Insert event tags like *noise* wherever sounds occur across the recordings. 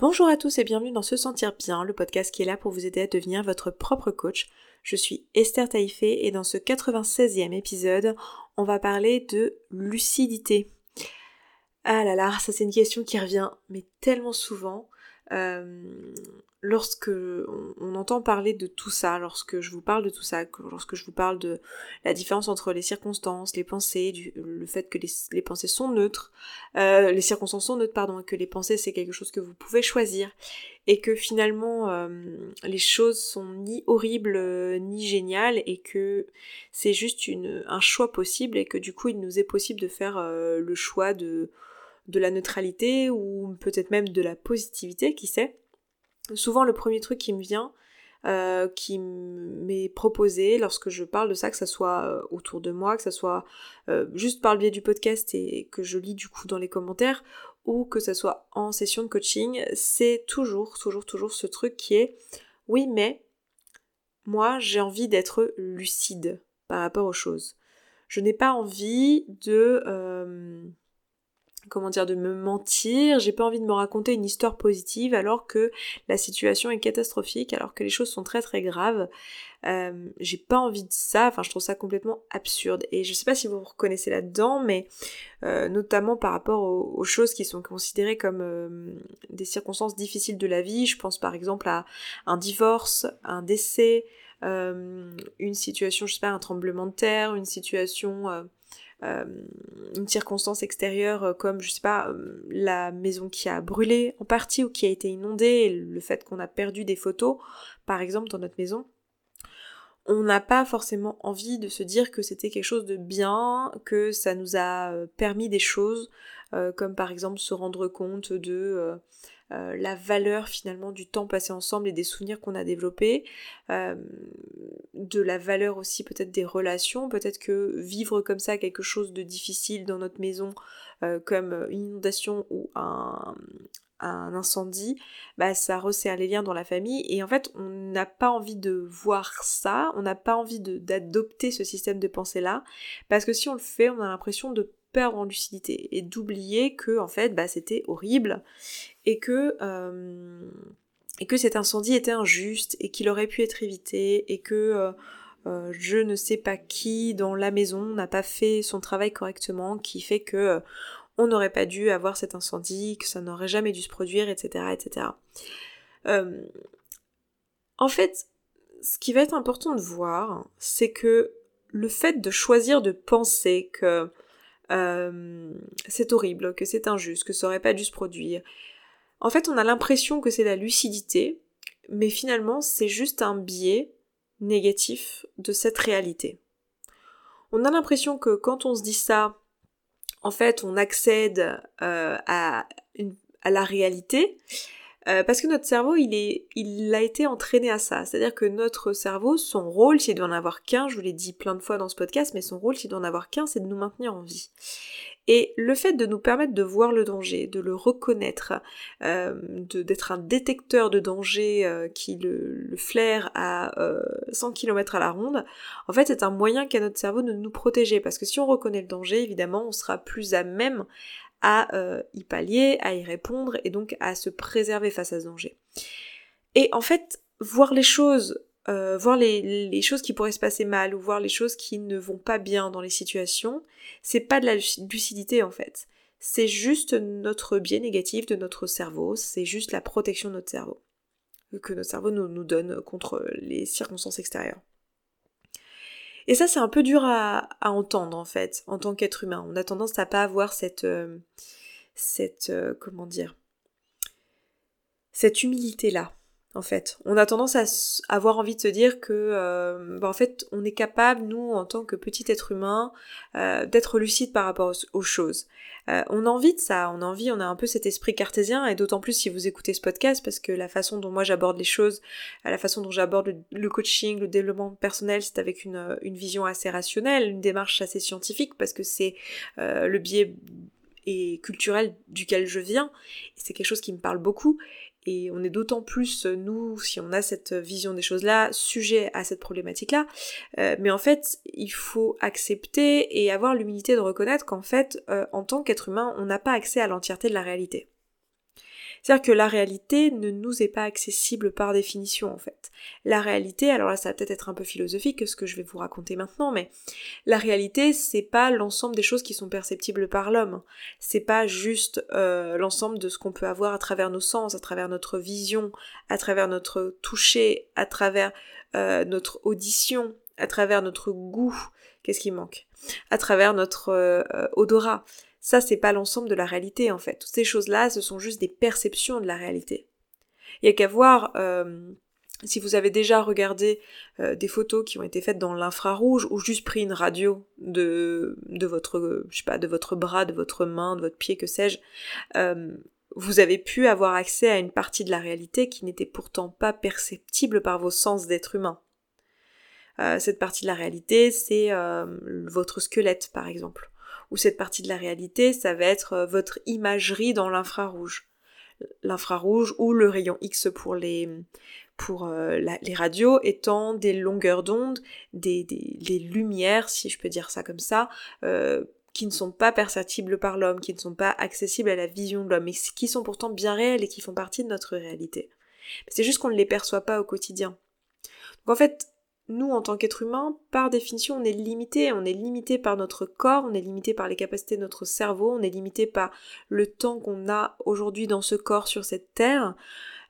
Bonjour à tous et bienvenue dans Se Sentir Bien, le podcast qui est là pour vous aider à devenir votre propre coach. Je suis Esther Taïfé et dans ce 96e épisode, on va parler de lucidité. Ah là là, ça c'est une question qui revient mais tellement souvent. Euh, lorsque on, entend parler de tout ça, lorsque je vous parle de tout ça, lorsque je vous parle de la différence entre les circonstances, les pensées, le fait que les, pensées sont neutres, euh, les circonstances sont neutres, pardon, et que les pensées c'est quelque chose que vous pouvez choisir, et que finalement euh, les choses sont ni horribles euh, ni géniales, et que c'est juste une, un choix possible, et que du coup il nous est possible de faire le choix de de la neutralité ou peut-être même de la positivité, qui sait souvent le premier truc qui me vient, euh, qui m'est proposé lorsque je parle de ça, que ça soit euh, autour de moi, que ça soit euh, juste par le biais du podcast et que je lis du coup dans les commentaires, ou que ça soit en session de coaching, c'est toujours, toujours, toujours ce truc qui est oui, mais moi j'ai envie d'être lucide par rapport aux choses. Je n'ai pas envie de comment dire, de me mentir, j'ai pas envie de me raconter une histoire positive alors que la situation est catastrophique, alors que les choses sont très très graves. Euh, j'ai pas envie de ça, enfin je trouve ça complètement absurde. Et je sais pas si vous vous reconnaissez là-dedans, mais euh, notamment par rapport aux, choses qui sont considérées comme euh, des circonstances difficiles de la vie, je pense par exemple à un divorce, un décès, une situation, je sais pas, un tremblement de terre, une situation euh, une circonstance extérieure euh, comme je sais pas euh, la maison qui a brûlé en partie ou qui a été inondée, le fait qu'on a perdu des photos par exemple dans notre maison, on n'a pas forcément envie de se dire que c'était quelque chose de bien, que ça nous a permis des choses, comme par exemple se rendre compte de euh, la valeur finalement du temps passé ensemble et des souvenirs qu'on a développés, euh, de la valeur aussi peut-être des relations, peut-être que vivre comme ça quelque chose de difficile dans notre maison, euh, comme une inondation ou un, incendie, bah ça resserre les liens dans la famille. Et en fait on n'a pas envie de voir ça, on n'a pas envie d'adopter ce système de pensée là parce que si on le fait on a l'impression de perdre en lucidité et d'oublier que en fait bah c'était horrible et que euh, et que cet incendie était injuste et qu'il aurait pu être évité et que euh, euh, je ne sais pas qui dans la maison n'a pas fait son travail correctement qui fait que on n'aurait pas dû avoir cet incendie, que ça n'aurait jamais dû se produire, etc. etc. en fait, ce qui va être important de voir, c'est que le fait de choisir de penser que euh, c'est horrible, que c'est injuste, que ça aurait pas dû se produire. En fait, on a l'impression que c'est la lucidité, mais finalement, c'est juste un biais négatif de cette réalité. On a l'impression que quand on se dit ça, en fait, on accède euh, à, à la réalité, euh, parce que notre cerveau, il, a été entraîné à ça. C'est-à-dire que notre cerveau, son rôle, s'il doit en avoir qu'un, je vous l'ai dit plein de fois dans ce podcast, mais son rôle, s'il doit en avoir qu'un, c'est de nous maintenir en vie. Et le fait de nous permettre de voir le danger, de le reconnaître, euh, d'être un détecteur de danger euh, qui le, flaire à 100 km à la ronde, en fait c'est un moyen qu'a notre cerveau de nous protéger. Parce que si on reconnaît le danger, évidemment, on sera plus à même à euh, y pallier, à y répondre et donc à se préserver face à ce danger. Et en fait, voir les choses, euh, voir les, choses qui pourraient se passer mal ou voir les choses qui ne vont pas bien dans les situations, c'est pas de la lucidité en fait. C'est juste notre biais négatif de notre cerveau, c'est juste la protection de notre cerveau que notre cerveau nous donne contre les circonstances extérieures. Et ça, c'est un peu dur à, entendre en fait, en tant qu'être humain. On a tendance à pas avoir cette, euh, cette, euh, comment dire, cette humilité là. En fait, on a tendance à avoir envie de se dire que, euh, bah, en fait, on est capable, nous, en tant que petit être humain, d'être lucide par rapport aux choses. Euh, on a envie de ça, on a envie, on a un peu cet esprit cartésien, et d'autant plus si vous écoutez ce podcast, parce que la façon dont moi j'aborde les choses, euh, la façon dont j'aborde le, coaching, le développement personnel, c'est avec une, euh, vision assez rationnelle, une démarche assez scientifique, parce que c'est le biais et culturel duquel je viens, et c'est quelque chose qui me parle beaucoup, et on est d'autant plus, euh, nous, si on a cette vision des choses-là, sujet à cette problématique-là. Euh, mais en fait, il faut accepter et avoir l'humilité de reconnaître qu'en fait, euh, en tant qu'être humain, on n'a pas accès à l'entièreté de la réalité. C'est-à-dire que la réalité ne nous est pas accessible par définition en fait. La réalité, alors là ça va peut-être être un peu philosophique ce que je vais vous raconter maintenant, mais la réalité c'est pas l'ensemble des choses qui sont perceptibles par l'homme. C'est pas juste euh, l'ensemble de ce qu'on peut avoir à travers nos sens, à travers notre vision, à travers notre toucher, à travers euh, notre audition, à travers notre goût. Qu'est-ce qui manque? À travers notre euh, odorat. Ça, c'est pas l'ensemble de la réalité en fait. Toutes ces choses-là, ce sont juste des perceptions de la réalité. Il y a qu'à voir euh, si vous avez déjà regardé euh, des photos qui ont été faites dans l'infrarouge ou juste pris une radio de, de votre, je sais pas, de votre bras, de votre main, de votre pied, que sais-je, euh, vous avez pu avoir accès à une partie de la réalité qui n'était pourtant pas perceptible par vos sens d'être humain. cette partie de la réalité, c'est votre squelette, par exemple ou cette partie de la réalité, ça va être euh, votre imagerie dans l'infrarouge. L'infrarouge ou le rayon X pour les, pour euh, les radios étant des longueurs d'onde, des, des, lumières, si je peux dire ça comme ça, euh, qui ne sont pas perceptibles par l'homme, qui ne sont pas accessibles à la vision de l'homme, mais qui sont pourtant bien réelles et qui font partie de notre réalité. C'est juste qu'on ne les perçoit pas au quotidien. Donc en fait, nous, en tant qu'être humain, par définition, on est limité. On est limité par notre corps, on est limité par les capacités de notre cerveau, on est limité par le temps qu'on a aujourd'hui dans ce corps sur cette terre.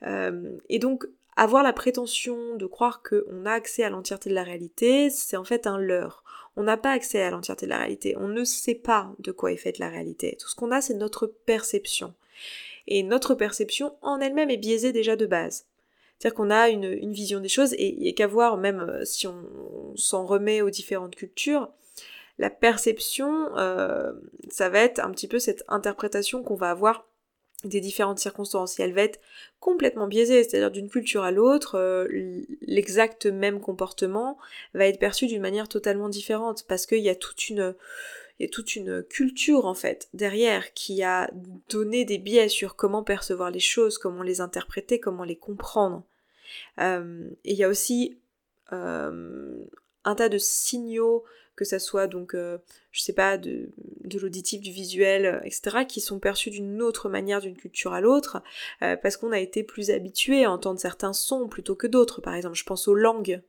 Euh, et donc, avoir la prétention de croire qu'on a accès à l'entièreté de la réalité, c'est en fait un leurre. On n'a pas accès à l'entièreté de la réalité. On ne sait pas de quoi est faite la réalité. Tout ce qu'on a, c'est notre perception. Et notre perception en elle-même est biaisée déjà de base. C'est-à-dire qu'on a une, vision des choses et qu'à voir, même euh, si on, s'en remet aux différentes cultures, la perception, euh, ça va être un petit peu cette interprétation qu'on va avoir des différentes circonstances et elle va être complètement biaisée, c'est-à-dire d'une culture à l'autre, euh, l'exact même comportement va être perçu d'une manière totalement différente parce qu'il y a toute une il toute une culture en fait derrière qui a donné des biais sur comment percevoir les choses, comment les interpréter, comment les comprendre. Euh, et il y a aussi euh, un tas de signaux, que ça soit donc, euh, je sais pas, de, de l'auditif, du visuel, etc., qui sont perçus d'une autre manière d'une culture à l'autre, parce qu'on a été plus habitué à entendre certains sons plutôt que d'autres. Par exemple, je pense aux langues.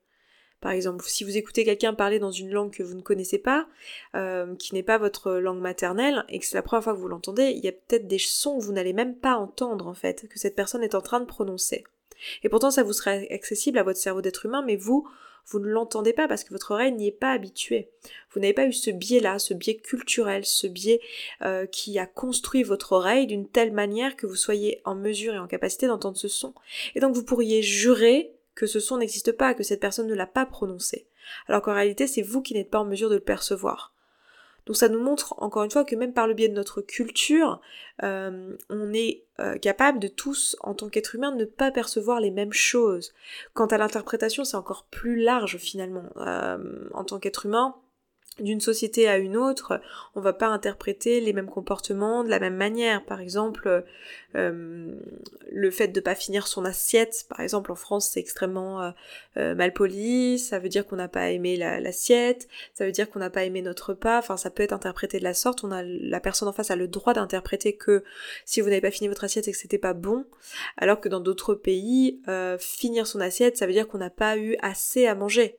Par exemple, si vous écoutez quelqu'un parler dans une langue que vous ne connaissez pas, euh, qui n'est pas votre langue maternelle, et que c'est la première fois que vous l'entendez, il y a peut-être des sons que vous n'allez même pas entendre en fait, que cette personne est en train de prononcer. Et pourtant ça vous serait accessible à votre cerveau d'être humain, mais vous, vous ne l'entendez pas parce que votre oreille n'y est pas habituée. Vous n'avez pas eu ce biais-là, ce biais culturel, ce biais euh, qui a construit votre oreille d'une telle manière que vous soyez en mesure et en capacité d'entendre ce son. Et donc vous pourriez jurer que ce son n'existe pas, que cette personne ne l'a pas prononcé. Alors qu'en réalité, c'est vous qui n'êtes pas en mesure de le percevoir. Donc ça nous montre encore une fois que même par le biais de notre culture, euh, on est euh, capable de tous, en tant qu'être humain, de ne pas percevoir les mêmes choses. Quant à l'interprétation, c'est encore plus large finalement. Euh, en tant qu'être humain, d'une société à une autre, on va pas interpréter les mêmes comportements de la même manière. Par exemple, euh, le fait de pas finir son assiette, par exemple en France c'est extrêmement euh, euh, mal poli, ça veut dire qu'on n'a pas aimé l'assiette, ça veut dire qu'on n'a pas aimé notre repas, enfin ça peut être interprété de la sorte, on a la personne en face a le droit d'interpréter que si vous n'avez pas fini votre assiette et que c'était pas bon, alors que dans d'autres pays, finir son assiette ça veut dire qu'on n'a pas eu assez à manger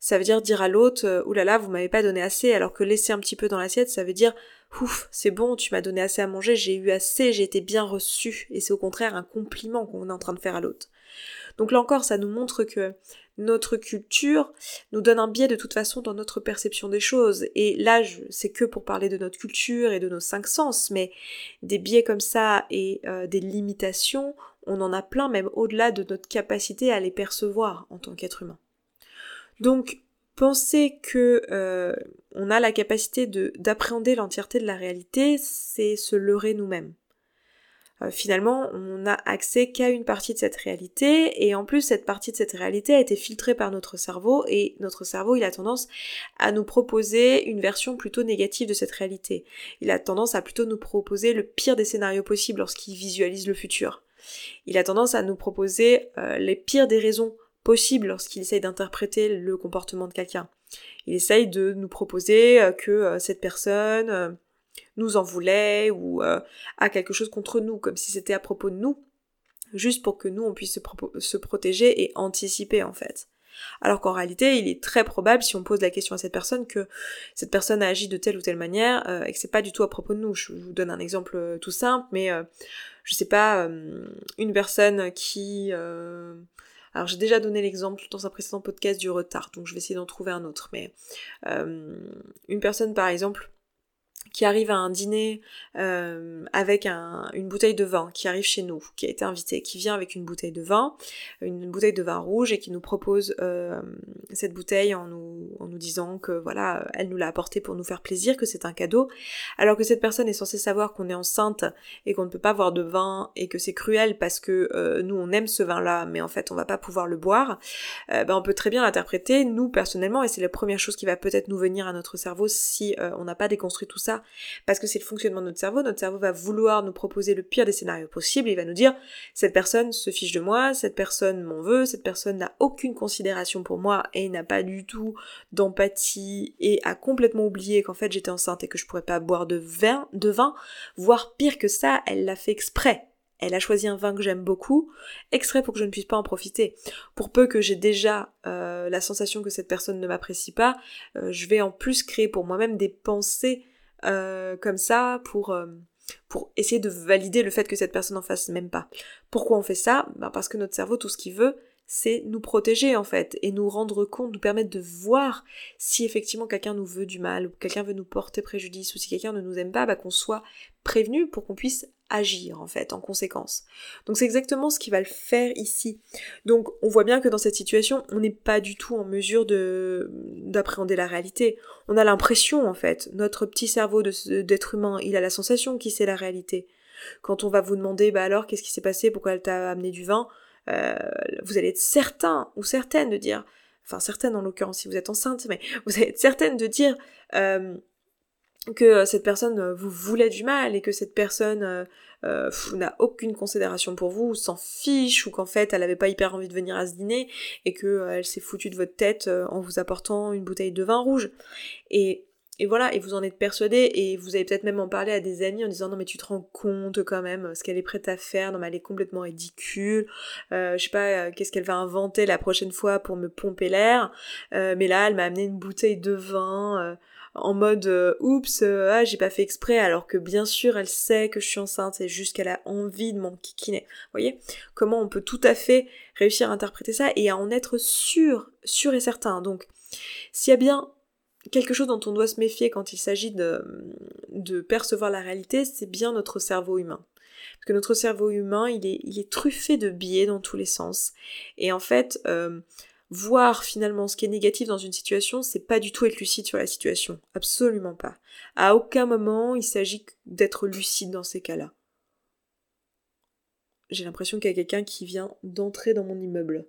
ça veut dire dire à l'autre euh, oulala vous m'avez pas donné assez alors que laisser un petit peu dans l'assiette ça veut dire ouf c'est bon tu m'as donné assez à manger j'ai eu assez j'ai été bien reçu et c'est au contraire un compliment qu'on est en train de faire à l'autre. Donc là encore ça nous montre que notre culture nous donne un biais de toute façon dans notre perception des choses. Et là c'est que pour parler de notre culture et de nos cinq sens mais des biais comme ça et euh, des limitations on en a plein même au-delà de notre capacité à les percevoir en tant qu'être humain donc, penser que euh, on a la capacité de d'appréhender l'entièreté de la réalité, c'est se leurrer nous-mêmes. Euh, finalement, on n'a accès qu'à une partie de cette réalité, et en plus, cette partie de cette réalité a été filtrée par notre cerveau, et notre cerveau, il a tendance à nous proposer une version plutôt négative de cette réalité. Il a tendance à plutôt nous proposer le pire des scénarios possibles lorsqu'il visualise le futur. Il a tendance à nous proposer euh, les pires des raisons possible lorsqu'il essaye d'interpréter le comportement de quelqu'un. Il essaye de nous proposer euh, que euh, cette personne nous en voulait ou a quelque chose contre nous, comme si c'était à propos de nous, juste pour que nous on puisse se protéger et anticiper en fait. Alors qu'en réalité, il est très probable, si on pose la question à cette personne, que cette personne a agi de telle ou telle manière euh, et que c'est pas du tout à propos de nous. Je vous donne un exemple euh, tout simple, mais euh, je sais pas, une personne qui... alors j'ai déjà donné l'exemple dans un précédent podcast du retard, donc je vais essayer d'en trouver un autre, mais une personne par exemple qui arrive à un dîner euh, avec un, une bouteille de vin, qui arrive chez nous, qui a été invité, qui vient avec une bouteille de vin, une bouteille de vin rouge et qui nous propose euh, cette bouteille en nous, en nous disant que voilà, elle nous l'a apportée pour nous faire plaisir, que c'est un cadeau, alors que cette personne est censée savoir qu'on est enceinte et qu'on ne peut pas boire de vin et que c'est cruel parce que euh, nous on aime ce vin-là, mais en fait on va pas pouvoir le boire, ben, on peut très bien l'interpréter, nous personnellement, et c'est la première chose qui va peut-être nous venir à notre cerveau si on n'a pas déconstruit tout ça parce que c'est le fonctionnement de notre cerveau. Notre cerveau va vouloir nous proposer le pire des scénarios possibles. Il va nous dire cette personne se fiche de moi, cette personne m'en veut, cette personne n'a aucune considération pour moi et n'a pas du tout d'empathie et a complètement oublié qu'en fait j'étais enceinte et que je pourrais pas boire de vin, de voire pire que ça, elle l'a fait exprès. Elle a choisi un vin que j'aime beaucoup, extrait pour que je ne puisse pas en profiter. Pour peu que j'ai déjà euh, la sensation que cette personne ne m'apprécie pas, euh, je vais en plus créer pour moi-même des pensées euh, comme ça pour, euh, pour essayer de valider le fait que cette personne en fasse même pas. Pourquoi on fait ça? Ben Parce que notre cerveau, tout ce qu'il veut, c'est nous protéger en fait et nous rendre compte, nous permettre de voir si effectivement quelqu'un nous veut du mal ou quelqu'un veut nous porter préjudice ou si quelqu'un ne nous aime pas, bah, qu'on soit prévenu pour qu'on puisse agir en fait en conséquence. Donc c'est exactement ce qui va le faire ici. Donc on voit bien que dans cette situation, on n'est pas du tout en mesure de d'appréhender la réalité. On a l'impression en fait, notre petit cerveau d'être humain, il a la sensation qu'il sait la réalité. Quand on va vous demander bah alors qu'est-ce qui s'est passé, pourquoi elle t'a amené du vin, euh, vous allez être certain ou certaine de dire, enfin certaine en l'occurrence si vous êtes enceinte, mais *laughs* vous allez être certaine de dire euh, que euh, cette personne euh, vous voulait du mal et que cette personne euh, n'a aucune considération pour vous, s'en fiche, ou qu'en fait elle avait pas hyper envie de venir à ce dîner et que elle s'est foutue de votre tête en vous apportant une bouteille de vin rouge. Et, et voilà, et vous en êtes persuadé et vous avez peut-être même en parlé à des amis en disant non mais tu te rends compte quand même ce qu'elle est prête à faire, non mais elle est complètement ridicule, je sais pas qu'est-ce qu'elle va inventer la prochaine fois pour me pomper l'air, mais là elle m'a amené une bouteille de vin en mode euh, oups, euh, ah j'ai pas fait exprès, alors que bien sûr elle sait que je suis enceinte et juste qu'elle a envie de m'enquiquiner. Vous voyez? Comment on peut tout à fait réussir à interpréter ça et à en être sûr, sûr et certain. Donc s'il y a bien quelque chose dont on doit se méfier quand il s'agit de, de percevoir la réalité, c'est bien notre cerveau humain. Parce que notre cerveau humain, il est, il est truffé de biais dans tous les sens. Et en fait, euh, voir finalement ce qui est négatif dans une situation, c'est pas du tout être lucide sur la situation. Absolument pas. À aucun moment il s'agit d'être lucide dans ces cas-là. J'ai l'impression qu'il y a quelqu'un qui vient d'entrer dans mon immeuble.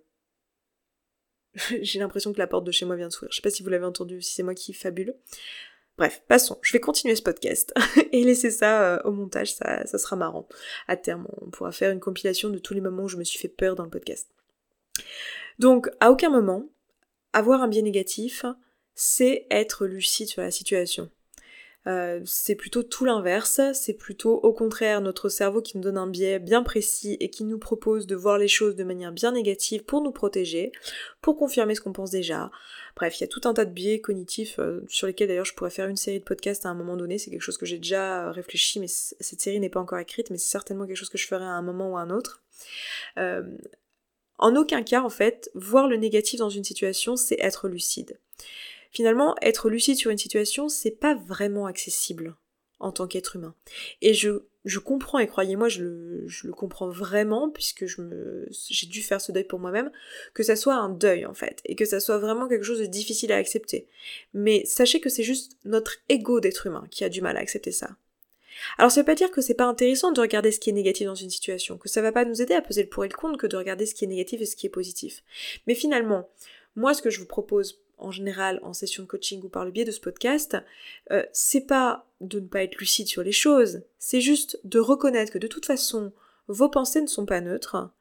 *laughs* J'ai l'impression que la porte de chez moi vient de s'ouvrir. Je sais pas si vous l'avez entendu, si c'est moi qui fabule. Bref, passons. Je vais continuer ce podcast *laughs* et laisser ça euh, au montage, ça, ça sera marrant. À terme, on pourra faire une compilation de tous les moments où je me suis fait peur dans le podcast. Donc, à aucun moment, avoir un biais négatif, c'est être lucide sur la situation. Euh, c'est plutôt tout l'inverse, c'est plutôt au contraire notre cerveau qui nous donne un biais bien précis et qui nous propose de voir les choses de manière bien négative pour nous protéger, pour confirmer ce qu'on pense déjà. Bref, il y a tout un tas de biais cognitifs euh, sur lesquels d'ailleurs je pourrais faire une série de podcasts à un moment donné, c'est quelque chose que j'ai déjà réfléchi, mais cette série n'est pas encore écrite, mais c'est certainement quelque chose que je ferai à un moment ou à un autre. Euh, en aucun cas, en fait, voir le négatif dans une situation, c'est être lucide. Finalement, être lucide sur une situation, c'est pas vraiment accessible en tant qu'être humain. Et je, je comprends, et croyez-moi, je le, comprends vraiment, puisque j'ai dû faire ce deuil pour moi-même, que ça soit un deuil, en fait, et que ça soit vraiment quelque chose de difficile à accepter. Mais sachez que c'est juste notre ego d'être humain qui a du mal à accepter ça. Alors ça veut pas dire que c'est pas intéressant de regarder ce qui est négatif dans une situation, que ça va pas nous aider à peser le pour et le contre que de regarder ce qui est négatif et ce qui est positif. Mais finalement, moi ce que je vous propose en général en session de coaching ou par le biais de ce podcast, euh, c'est pas de ne pas être lucide sur les choses, c'est juste de reconnaître que de toute façon, vos pensées ne sont pas neutres,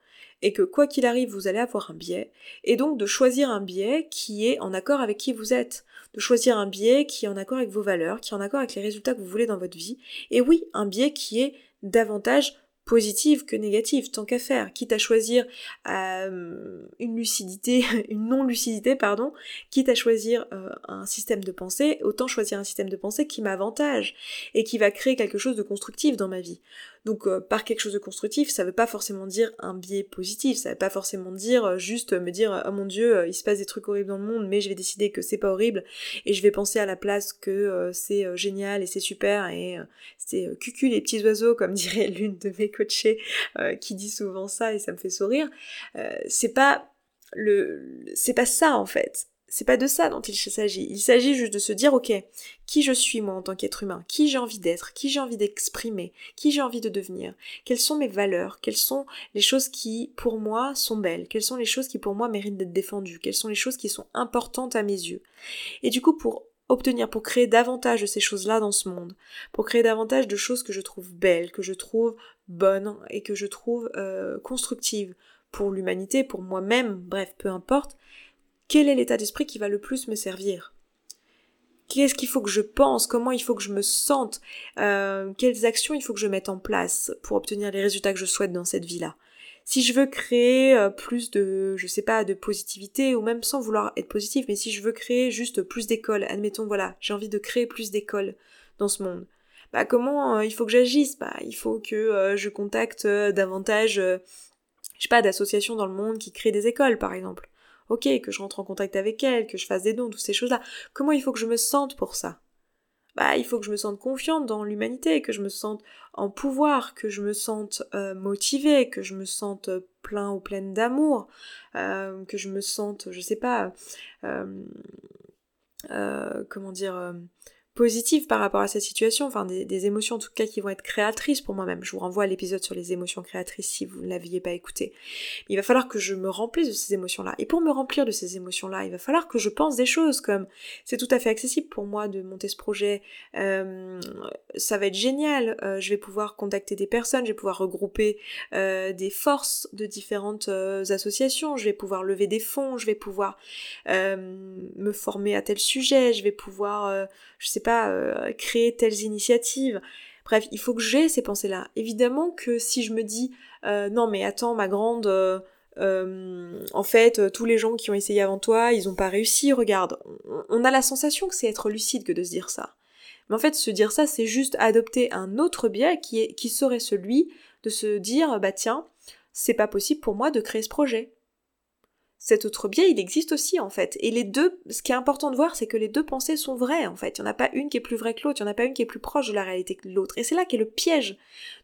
et que quoi qu'il arrive, vous allez avoir un biais, et donc de choisir un biais qui est en accord avec qui vous êtes, de choisir un biais qui est en accord avec vos valeurs, qui est en accord avec les résultats que vous voulez dans votre vie, et oui, un biais qui est davantage positive que négative, tant qu'à faire, quitte à choisir euh, une lucidité, *laughs* une non-lucidité, pardon, quitte à choisir euh, un système de pensée, autant choisir un système de pensée qui m'avantage et qui va créer quelque chose de constructif dans ma vie. Donc euh, par quelque chose de constructif, ça veut pas forcément dire un biais positif, ça veut pas forcément dire euh, juste me dire oh mon dieu, euh, il se passe des trucs horribles dans le monde, mais je vais décider que c'est pas horrible et je vais penser à la place que c'est génial et c'est super et c'est cucu les petits oiseaux comme *laughs* dirait l'une de mes coachées qui dit souvent ça et ça me fait sourire. c'est pas le c'est pas ça en fait c'est pas de ça dont il s'agit. Il s'agit juste de se dire, ok, qui je suis moi en tant qu'être humain, qui j'ai envie d'être, qui j'ai envie d'exprimer, qui j'ai envie de devenir, quelles sont mes valeurs, quelles sont les choses qui pour moi sont belles, quelles sont les choses qui pour moi méritent d'être défendues, quelles sont les choses qui sont importantes à mes yeux? Et du coup, pour obtenir, pour créer davantage de ces choses-là dans ce monde, pour créer davantage de choses que je trouve belles, que je trouve bonnes et que je trouve euh, constructives pour l'humanité, pour moi-même, bref, peu importe, quel est l'état d'esprit qui va le plus me servir? Qu'est-ce qu'il faut que je pense? Comment il faut que je me sente? Euh, Quelles actions il faut que je mette en place pour obtenir les résultats que je souhaite dans cette vie-là? Si je veux créer euh, plus de, je sais pas, de positivité, ou même sans vouloir être positif, mais si je veux créer juste plus d'écoles, admettons, voilà, j'ai envie de créer plus d'écoles dans ce monde. Bah comment euh, il faut que j'agisse? Bah il faut que je contacte davantage, je sais pas, d'associations dans le monde qui créent des écoles, par exemple ok, que je rentre en contact avec elle, que je fasse des dons, toutes ces choses-là. Comment il faut que je me sente pour ça? Bah, il faut que je me sente confiante dans l'humanité, que je me sente en pouvoir, que je me sente euh, motivée, que je me sente plein ou pleine d'amour, euh, que je me sente, je sais pas, euh, comment dire, positives par rapport à cette situation, enfin des, émotions en tout cas qui vont être créatrices pour moi-même. Je vous renvoie à l'épisode sur les émotions créatrices si vous ne l'aviez pas écouté. il va falloir que je me remplisse de ces émotions-là. Et pour me remplir de ces émotions-là, il va falloir que je pense des choses comme c'est tout à fait accessible pour moi de monter ce projet, euh, ça va être génial, euh, je vais pouvoir contacter des personnes, je vais pouvoir regrouper euh, des forces de différentes associations, je vais pouvoir lever des fonds, je vais pouvoir me former à tel sujet, je vais pouvoir, je sais pas, euh, créer telles initiatives. Bref, il faut que j'ai ces pensées-là. Évidemment que si je me dis euh, non mais attends ma grande, euh, en fait tous les gens qui ont essayé avant toi, ils ont pas réussi, regarde. On a la sensation que c'est être lucide que de se dire ça. Mais en fait, se dire ça, c'est juste adopter un autre biais qui, est, qui serait celui de se dire bah tiens, c'est pas possible pour moi de créer ce projet cet autre biais, il existe aussi en fait. Et les deux, ce qui est important de voir, c'est que les deux pensées sont vraies en fait. Il n'y en a pas une qui est plus vraie que l'autre, il n'y en a pas une qui est plus proche de la réalité que l'autre. Et c'est là qu'est le piège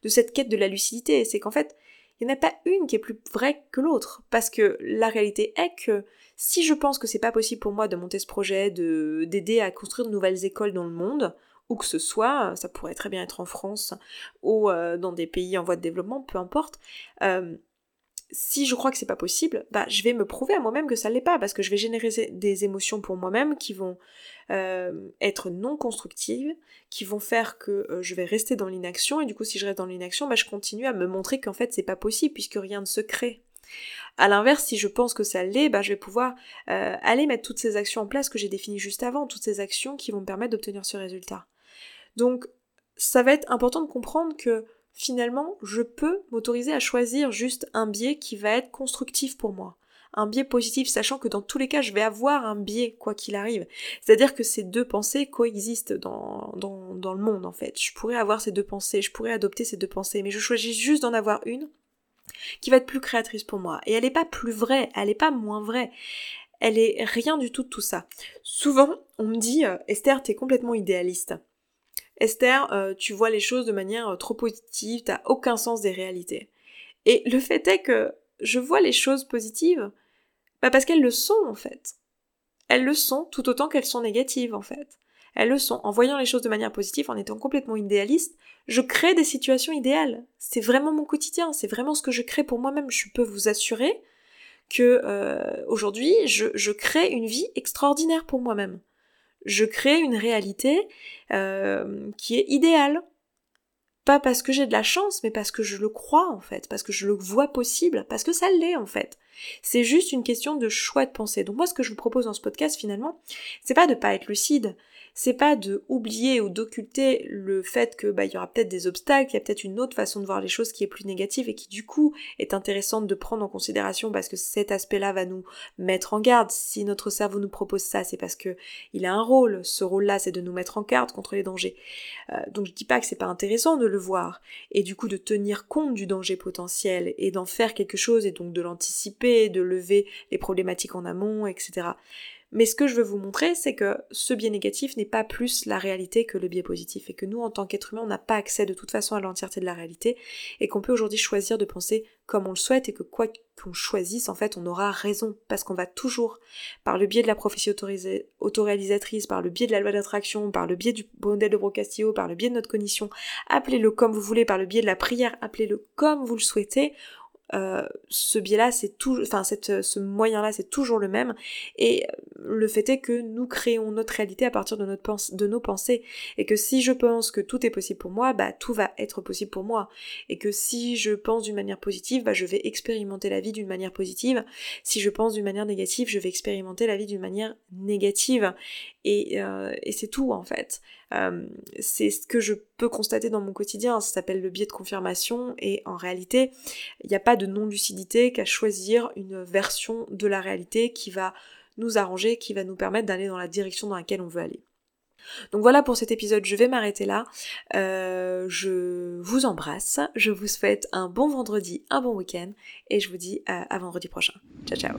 de cette quête de la lucidité, c'est qu'en fait, il n'y en a pas une qui est plus vraie que l'autre. Parce que la réalité est que si je pense que c'est pas possible pour moi de monter ce projet, de d'aider à construire de nouvelles écoles dans le monde, où que ce soit, ça pourrait très bien être en France ou euh, dans des pays en voie de développement, peu importe, euh, si je crois que c'est pas possible, bah je vais me prouver à moi-même que ça l'est pas, parce que je vais générer des émotions pour moi-même qui vont euh, être non constructives, qui vont faire que euh, je vais rester dans l'inaction, et du coup si je reste dans l'inaction, bah je continue à me montrer qu'en fait c'est pas possible puisque rien ne se crée. À l'inverse, si je pense que ça l'est, bah, je vais pouvoir euh, aller mettre toutes ces actions en place que j'ai définies juste avant, toutes ces actions qui vont me permettre d'obtenir ce résultat. Donc, ça va être important de comprendre que finalement, je peux m'autoriser à choisir juste un biais qui va être constructif pour moi. Un biais positif, sachant que dans tous les cas, je vais avoir un biais, quoi qu'il arrive. C'est-à-dire que ces deux pensées coexistent dans, dans, dans le monde, en fait. Je pourrais avoir ces deux pensées, je pourrais adopter ces deux pensées, mais je choisis juste d'en avoir une qui va être plus créatrice pour moi. Et elle n'est pas plus vraie, elle n'est pas moins vraie. Elle est rien du tout de tout ça. Souvent, on me dit, euh, Esther, t'es complètement idéaliste. Esther, euh, tu vois les choses de manière euh, trop positive, t'as aucun sens des réalités. Et le fait est que je vois les choses positives, bah parce qu'elles le sont en fait. Elles le sont tout autant qu'elles sont négatives en fait. Elles le sont. En voyant les choses de manière positive, en étant complètement idéaliste, je crée des situations idéales. C'est vraiment mon quotidien, c'est vraiment ce que je crée pour moi-même. Je peux vous assurer que euh, aujourd'hui, je crée une vie extraordinaire pour moi-même je crée une réalité euh, qui est idéale. pas parce que j'ai de la chance, mais parce que je le crois en fait, parce que je le vois possible, parce que ça l'est en fait. C'est juste une question de choix de pensée. Donc moi ce que je vous propose dans ce podcast finalement, c'est pas de pas être lucide, c'est pas de oublier ou d'occulter le fait que bah il y aura peut-être des obstacles, il y a peut-être une autre façon de voir les choses qui est plus négative et qui du coup est intéressante de prendre en considération parce que cet aspect-là va nous mettre en garde. Si notre cerveau nous propose ça, c'est parce que il a un rôle. Ce rôle-là, c'est de nous mettre en garde contre les dangers. Euh, donc je dis pas que c'est pas intéressant de le voir et du coup de tenir compte du danger potentiel et d'en faire quelque chose et donc de l'anticiper, de lever les problématiques en amont, etc. Mais ce que je veux vous montrer, c'est que ce biais négatif n'est pas plus la réalité que le biais positif, et que nous, en tant qu'être humain, on n'a pas accès de toute façon à l'entièreté de la réalité, et qu'on peut aujourd'hui choisir de penser comme on le souhaite, et que quoi qu'on choisisse, en fait, on aura raison, parce qu'on va toujours, par le biais de la prophétie autoréalisatrice, par le biais de la loi d'attraction, par le biais du modèle de Brocastillo, par le biais de notre cognition, appelez-le comme vous voulez, par le biais de la prière, appelez-le comme vous le souhaitez, euh, ce biais-là, c'est tout, enfin cette, ce moyen-là, c'est toujours le même. Et le fait est que nous créons notre réalité à partir de, notre pense, de nos pensées, et que si je pense que tout est possible pour moi, bah tout va être possible pour moi. Et que si je pense d'une manière positive, bah je vais expérimenter la vie d'une manière positive. Si je pense d'une manière négative, je vais expérimenter la vie d'une manière négative. Et, euh, et c'est tout en fait. Euh, c'est ce que je peux constater dans mon quotidien, ça s'appelle le biais de confirmation et en réalité, il n'y a pas de non-lucidité qu'à choisir une version de la réalité qui va nous arranger, qui va nous permettre d'aller dans la direction dans laquelle on veut aller. Donc voilà pour cet épisode, je vais m'arrêter là. Euh, je vous embrasse, je vous souhaite un bon vendredi, un bon week-end, et je vous dis à vendredi prochain. Ciao ciao